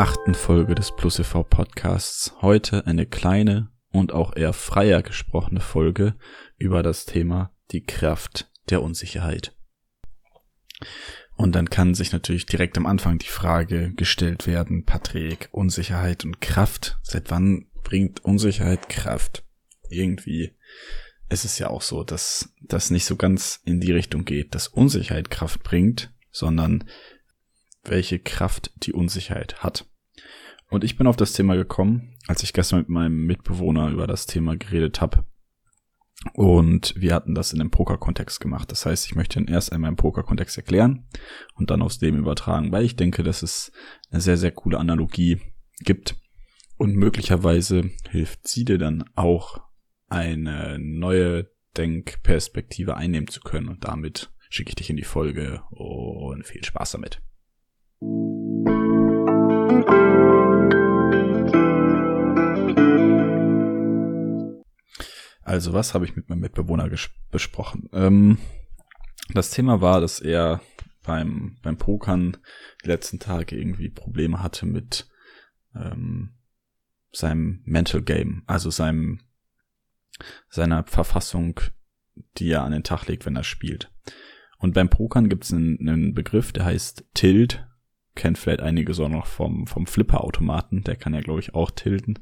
Achten Folge des Plus e.V. Podcasts. Heute eine kleine und auch eher freier gesprochene Folge über das Thema die Kraft der Unsicherheit. Und dann kann sich natürlich direkt am Anfang die Frage gestellt werden, Patrick, Unsicherheit und Kraft. Seit wann bringt Unsicherheit Kraft? Irgendwie ist es ja auch so, dass das nicht so ganz in die Richtung geht, dass Unsicherheit Kraft bringt, sondern welche Kraft die Unsicherheit hat. Und ich bin auf das Thema gekommen, als ich gestern mit meinem Mitbewohner über das Thema geredet habe. Und wir hatten das in einem Poker-Kontext gemacht. Das heißt, ich möchte ihn erst einmal im Poker-Kontext erklären und dann aus dem übertragen, weil ich denke, dass es eine sehr, sehr coole Analogie gibt. Und möglicherweise hilft sie dir dann auch, eine neue Denkperspektive einnehmen zu können. Und damit schicke ich dich in die Folge und viel Spaß damit. Also, was habe ich mit meinem Mitbewohner besprochen? Ähm, das Thema war, dass er beim, beim Pokern die letzten Tage irgendwie Probleme hatte mit ähm, seinem Mental Game, also seinem seiner Verfassung, die er an den Tag legt, wenn er spielt. Und beim Pokern gibt es einen, einen Begriff, der heißt Tilt. Kennt vielleicht einige so noch vom, vom Flipper-Automaten. Der kann ja, glaube ich, auch tilten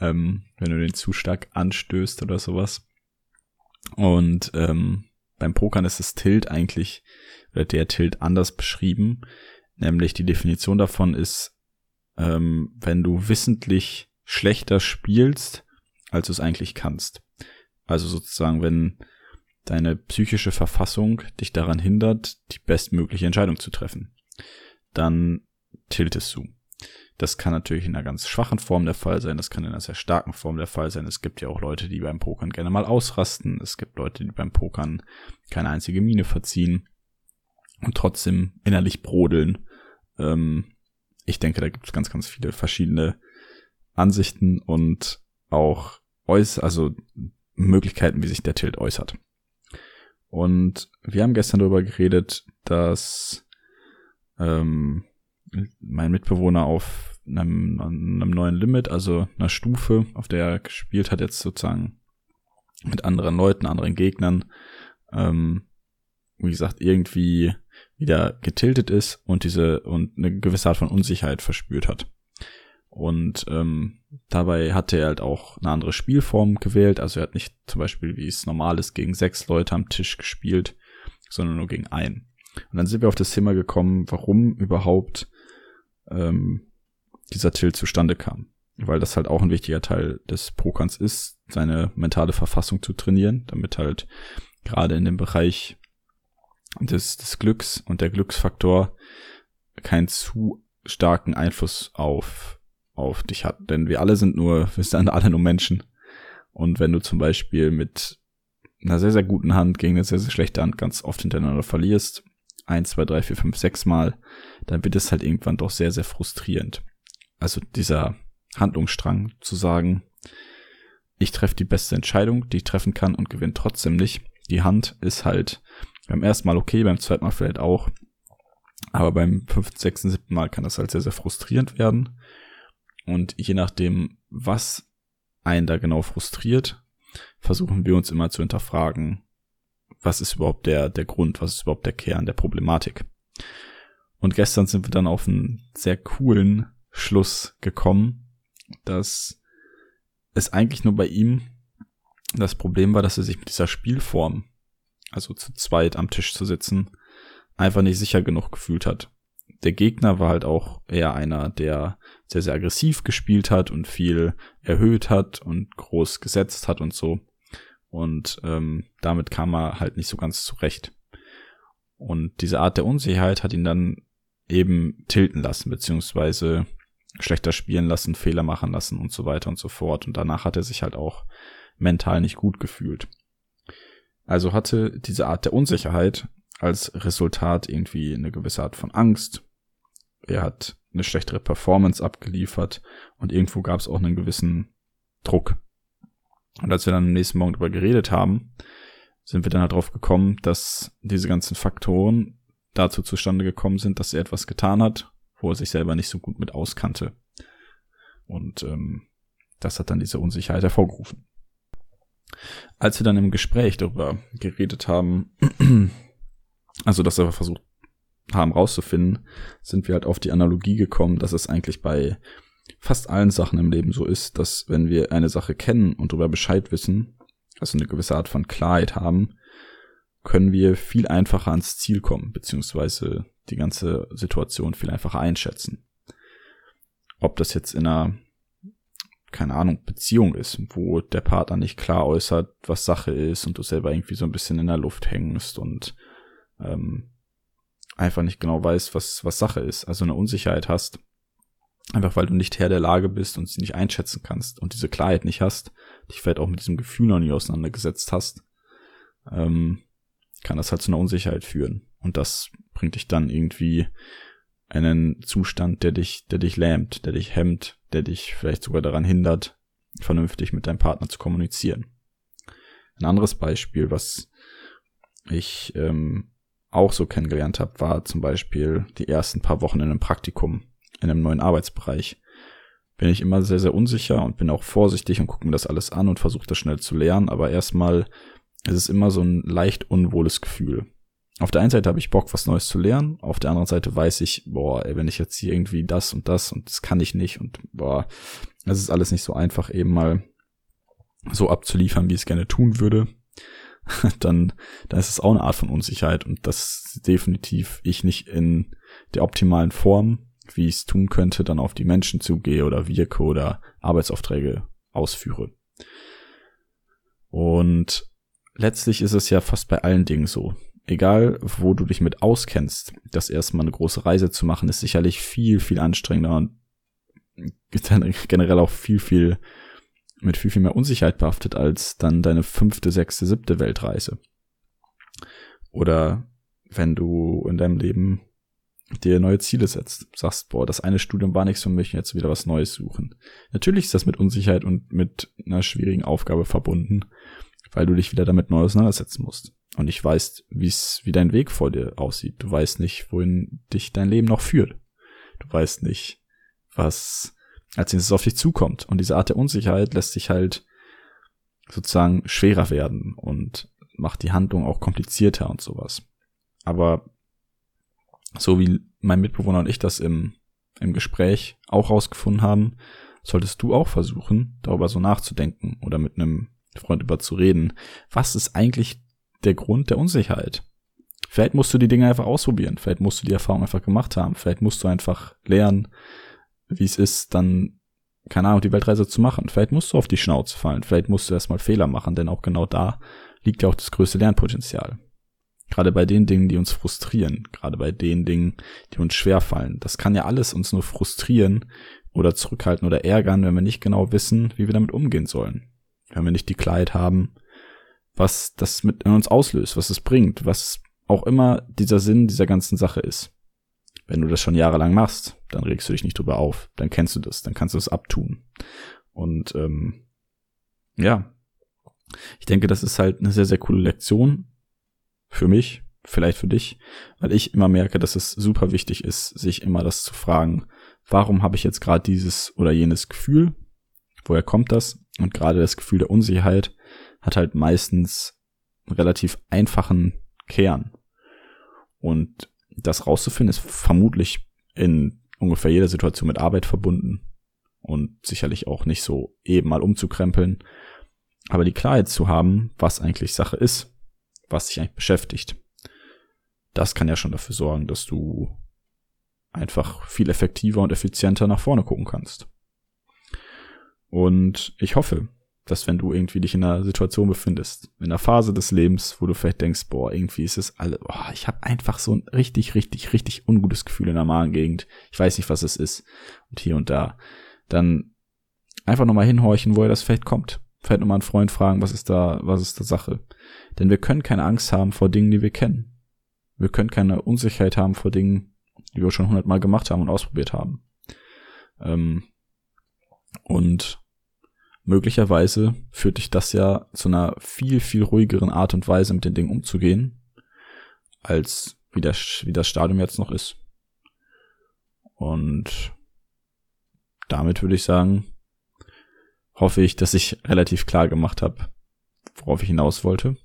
ähm, wenn du den zu stark anstößt oder sowas. Und ähm, beim Pokern ist das Tilt eigentlich, oder der Tilt anders beschrieben. Nämlich die Definition davon ist, ähm, wenn du wissentlich schlechter spielst, als du es eigentlich kannst. Also sozusagen, wenn deine psychische Verfassung dich daran hindert, die bestmögliche Entscheidung zu treffen, dann tiltest du. Das kann natürlich in einer ganz schwachen Form der Fall sein, das kann in einer sehr starken Form der Fall sein. Es gibt ja auch Leute, die beim Pokern gerne mal ausrasten. Es gibt Leute, die beim Pokern keine einzige Miene verziehen und trotzdem innerlich brodeln. Ähm, ich denke, da gibt es ganz, ganz viele verschiedene Ansichten und auch äuß also Möglichkeiten, wie sich der Tilt äußert. Und wir haben gestern darüber geredet, dass ähm, mein Mitbewohner auf einem, einem neuen Limit, also einer Stufe, auf der er gespielt hat, jetzt sozusagen mit anderen Leuten, anderen Gegnern, ähm, wie gesagt, irgendwie wieder getiltet ist und diese und eine gewisse Art von Unsicherheit verspürt hat. Und ähm, dabei hatte er halt auch eine andere Spielform gewählt. Also er hat nicht zum Beispiel, wie es normal ist, gegen sechs Leute am Tisch gespielt, sondern nur gegen einen. Und dann sind wir auf das Thema gekommen, warum überhaupt ähm, dieser Tilt zustande kam. Weil das halt auch ein wichtiger Teil des Pokerns ist, seine mentale Verfassung zu trainieren, damit halt gerade in dem Bereich des, des Glücks und der Glücksfaktor keinen zu starken Einfluss auf, auf dich hat. Denn wir alle sind nur, wir sind alle nur Menschen. Und wenn du zum Beispiel mit einer sehr, sehr guten Hand gegen eine sehr, sehr schlechte Hand ganz oft hintereinander verlierst, eins, zwei, drei, vier, fünf, sechs Mal, dann wird es halt irgendwann doch sehr, sehr frustrierend also dieser Handlungsstrang zu sagen, ich treffe die beste Entscheidung, die ich treffen kann und gewinne trotzdem nicht. Die Hand ist halt beim ersten Mal okay, beim zweiten Mal vielleicht auch. Aber beim fünften, sechsten, siebten Mal kann das halt sehr, sehr frustrierend werden. Und je nachdem, was einen da genau frustriert, versuchen wir uns immer zu hinterfragen, was ist überhaupt der, der Grund, was ist überhaupt der Kern der Problematik. Und gestern sind wir dann auf einen sehr coolen Schluss gekommen, dass es eigentlich nur bei ihm das Problem war, dass er sich mit dieser Spielform, also zu zweit am Tisch zu sitzen, einfach nicht sicher genug gefühlt hat. Der Gegner war halt auch eher einer, der sehr, sehr aggressiv gespielt hat und viel erhöht hat und groß gesetzt hat und so. Und ähm, damit kam er halt nicht so ganz zurecht. Und diese Art der Unsicherheit hat ihn dann eben tilten lassen, beziehungsweise schlechter spielen lassen, Fehler machen lassen und so weiter und so fort. Und danach hat er sich halt auch mental nicht gut gefühlt. Also hatte diese Art der Unsicherheit als Resultat irgendwie eine gewisse Art von Angst. Er hat eine schlechtere Performance abgeliefert und irgendwo gab es auch einen gewissen Druck. Und als wir dann am nächsten Morgen darüber geredet haben, sind wir dann halt darauf gekommen, dass diese ganzen Faktoren dazu zustande gekommen sind, dass er etwas getan hat, wo er sich selber nicht so gut mit auskannte. Und ähm, das hat dann diese Unsicherheit hervorgerufen. Als wir dann im Gespräch darüber geredet haben, also dass wir versucht haben rauszufinden, sind wir halt auf die Analogie gekommen, dass es eigentlich bei fast allen Sachen im Leben so ist, dass wenn wir eine Sache kennen und darüber Bescheid wissen, also eine gewisse Art von Klarheit haben, können wir viel einfacher ans Ziel kommen, beziehungsweise die ganze Situation viel einfacher einschätzen. Ob das jetzt in einer, keine Ahnung, Beziehung ist, wo der Partner nicht klar äußert, was Sache ist und du selber irgendwie so ein bisschen in der Luft hängst und ähm, einfach nicht genau weißt, was, was Sache ist, also eine Unsicherheit hast, einfach weil du nicht Herr der Lage bist und sie nicht einschätzen kannst und diese Klarheit nicht hast, dich vielleicht auch mit diesem Gefühl noch nie auseinandergesetzt hast, ähm, kann das halt zu einer Unsicherheit führen. Und das bringt dich dann irgendwie einen Zustand, der dich, der dich lähmt, der dich hemmt, der dich vielleicht sogar daran hindert, vernünftig mit deinem Partner zu kommunizieren. Ein anderes Beispiel, was ich ähm, auch so kennengelernt habe, war zum Beispiel die ersten paar Wochen in einem Praktikum in einem neuen Arbeitsbereich. Bin ich immer sehr, sehr unsicher und bin auch vorsichtig und gucke mir das alles an und versuche das schnell zu lernen, aber erstmal ist es immer so ein leicht unwohles Gefühl. Auf der einen Seite habe ich Bock, was Neues zu lernen, auf der anderen Seite weiß ich, boah, ey, wenn ich jetzt hier irgendwie das und das und das kann ich nicht und boah, das ist alles nicht so einfach, eben mal so abzuliefern, wie ich es gerne tun würde. dann, dann ist es auch eine Art von Unsicherheit und das definitiv ich nicht in der optimalen Form, wie ich es tun könnte, dann auf die Menschen zugehe oder wirke oder Arbeitsaufträge ausführe. Und letztlich ist es ja fast bei allen Dingen so. Egal, wo du dich mit auskennst, das erstmal eine große Reise zu machen, ist sicherlich viel, viel anstrengender und generell auch viel, viel mit viel, viel mehr Unsicherheit behaftet als dann deine fünfte, sechste, siebte Weltreise. Oder wenn du in deinem Leben dir neue Ziele setzt, sagst, boah, das eine Studium war nichts für mich, jetzt wieder was Neues suchen. Natürlich ist das mit Unsicherheit und mit einer schwierigen Aufgabe verbunden, weil du dich wieder damit neu auseinandersetzen musst. Und ich weiß, wie's, wie dein Weg vor dir aussieht. Du weißt nicht, wohin dich dein Leben noch führt. Du weißt nicht, was als nächstes auf dich zukommt. Und diese Art der Unsicherheit lässt sich halt sozusagen schwerer werden und macht die Handlung auch komplizierter und sowas. Aber so wie mein Mitbewohner und ich das im, im Gespräch auch rausgefunden haben, solltest du auch versuchen, darüber so nachzudenken oder mit einem Freund über zu reden. Was ist eigentlich der Grund der Unsicherheit? Vielleicht musst du die Dinge einfach ausprobieren. Vielleicht musst du die Erfahrung einfach gemacht haben. Vielleicht musst du einfach lernen, wie es ist, dann, keine Ahnung, die Weltreise zu machen. Vielleicht musst du auf die Schnauze fallen. Vielleicht musst du erstmal Fehler machen, denn auch genau da liegt ja auch das größte Lernpotenzial. Gerade bei den Dingen, die uns frustrieren, gerade bei den Dingen, die uns schwerfallen. Das kann ja alles uns nur frustrieren oder zurückhalten oder ärgern, wenn wir nicht genau wissen, wie wir damit umgehen sollen. Wenn wir nicht die Klarheit haben, was das mit in uns auslöst, was es bringt, was auch immer dieser Sinn dieser ganzen Sache ist. Wenn du das schon jahrelang machst, dann regst du dich nicht drüber auf, dann kennst du das, dann kannst du es abtun. Und ähm, ja, ich denke, das ist halt eine sehr, sehr coole Lektion, für mich, vielleicht für dich, weil ich immer merke, dass es super wichtig ist, sich immer das zu fragen, warum habe ich jetzt gerade dieses oder jenes Gefühl? Woher kommt das? Und gerade das Gefühl der Unsicherheit hat halt meistens einen relativ einfachen Kern. Und das rauszufinden ist vermutlich in ungefähr jeder Situation mit Arbeit verbunden und sicherlich auch nicht so eben mal umzukrempeln. Aber die Klarheit zu haben, was eigentlich Sache ist was dich eigentlich beschäftigt. Das kann ja schon dafür sorgen, dass du einfach viel effektiver und effizienter nach vorne gucken kannst. Und ich hoffe, dass wenn du irgendwie dich in einer Situation befindest, in einer Phase des Lebens, wo du vielleicht denkst, boah, irgendwie ist es alle, boah, ich habe einfach so ein richtig, richtig, richtig ungutes Gefühl in der Magengegend. Ich weiß nicht, was es ist. Und hier und da. Dann einfach nochmal hinhorchen, woher das vielleicht kommt. Vielleicht nochmal einen Freund fragen, was ist da, was ist da Sache. Denn wir können keine Angst haben vor Dingen, die wir kennen. Wir können keine Unsicherheit haben vor Dingen, die wir schon hundertmal gemacht haben und ausprobiert haben. Ähm, und möglicherweise führt dich das ja zu einer viel, viel ruhigeren Art und Weise, mit den Dingen umzugehen, als wie das, wie das Stadium jetzt noch ist. Und damit würde ich sagen, hoffe ich, dass ich relativ klar gemacht habe, worauf ich hinaus wollte.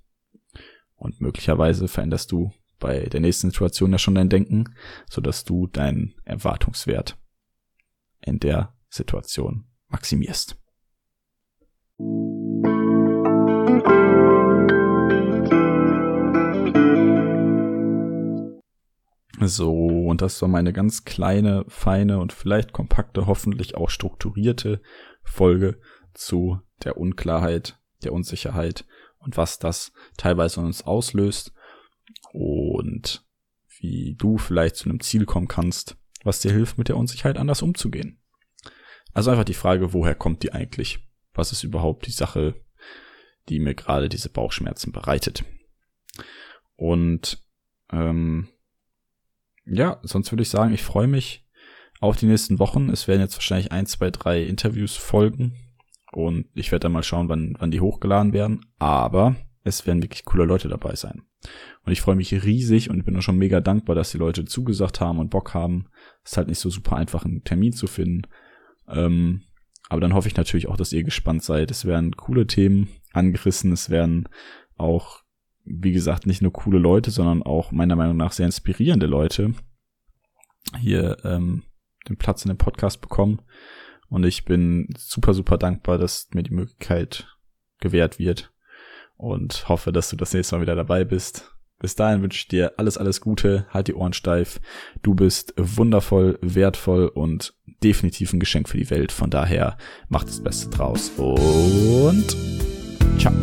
Und möglicherweise veränderst du bei der nächsten Situation ja schon dein Denken, so dass du deinen Erwartungswert in der Situation maximierst. So, und das war meine ganz kleine, feine und vielleicht kompakte, hoffentlich auch strukturierte Folge zu der Unklarheit, der Unsicherheit und was das teilweise uns auslöst und wie du vielleicht zu einem Ziel kommen kannst, was dir hilft, mit der Unsicherheit anders umzugehen. Also einfach die Frage, woher kommt die eigentlich? Was ist überhaupt die Sache, die mir gerade diese Bauchschmerzen bereitet? Und ähm, ja, sonst würde ich sagen, ich freue mich auf die nächsten Wochen. Es werden jetzt wahrscheinlich ein, zwei, drei Interviews folgen. Und ich werde dann mal schauen, wann, wann die hochgeladen werden. Aber es werden wirklich coole Leute dabei sein. Und ich freue mich riesig und bin auch schon mega dankbar, dass die Leute zugesagt haben und Bock haben. Es ist halt nicht so super einfach, einen Termin zu finden. Ähm, aber dann hoffe ich natürlich auch, dass ihr gespannt seid. Es werden coole Themen angerissen. Es werden auch wie gesagt, nicht nur coole Leute, sondern auch meiner Meinung nach sehr inspirierende Leute hier ähm, den Platz in dem Podcast bekommen. Und ich bin super, super dankbar, dass mir die Möglichkeit gewährt wird und hoffe, dass du das nächste Mal wieder dabei bist. Bis dahin wünsche ich dir alles, alles Gute, halt die Ohren steif. Du bist wundervoll, wertvoll und definitiv ein Geschenk für die Welt. Von daher macht das Beste draus und ciao.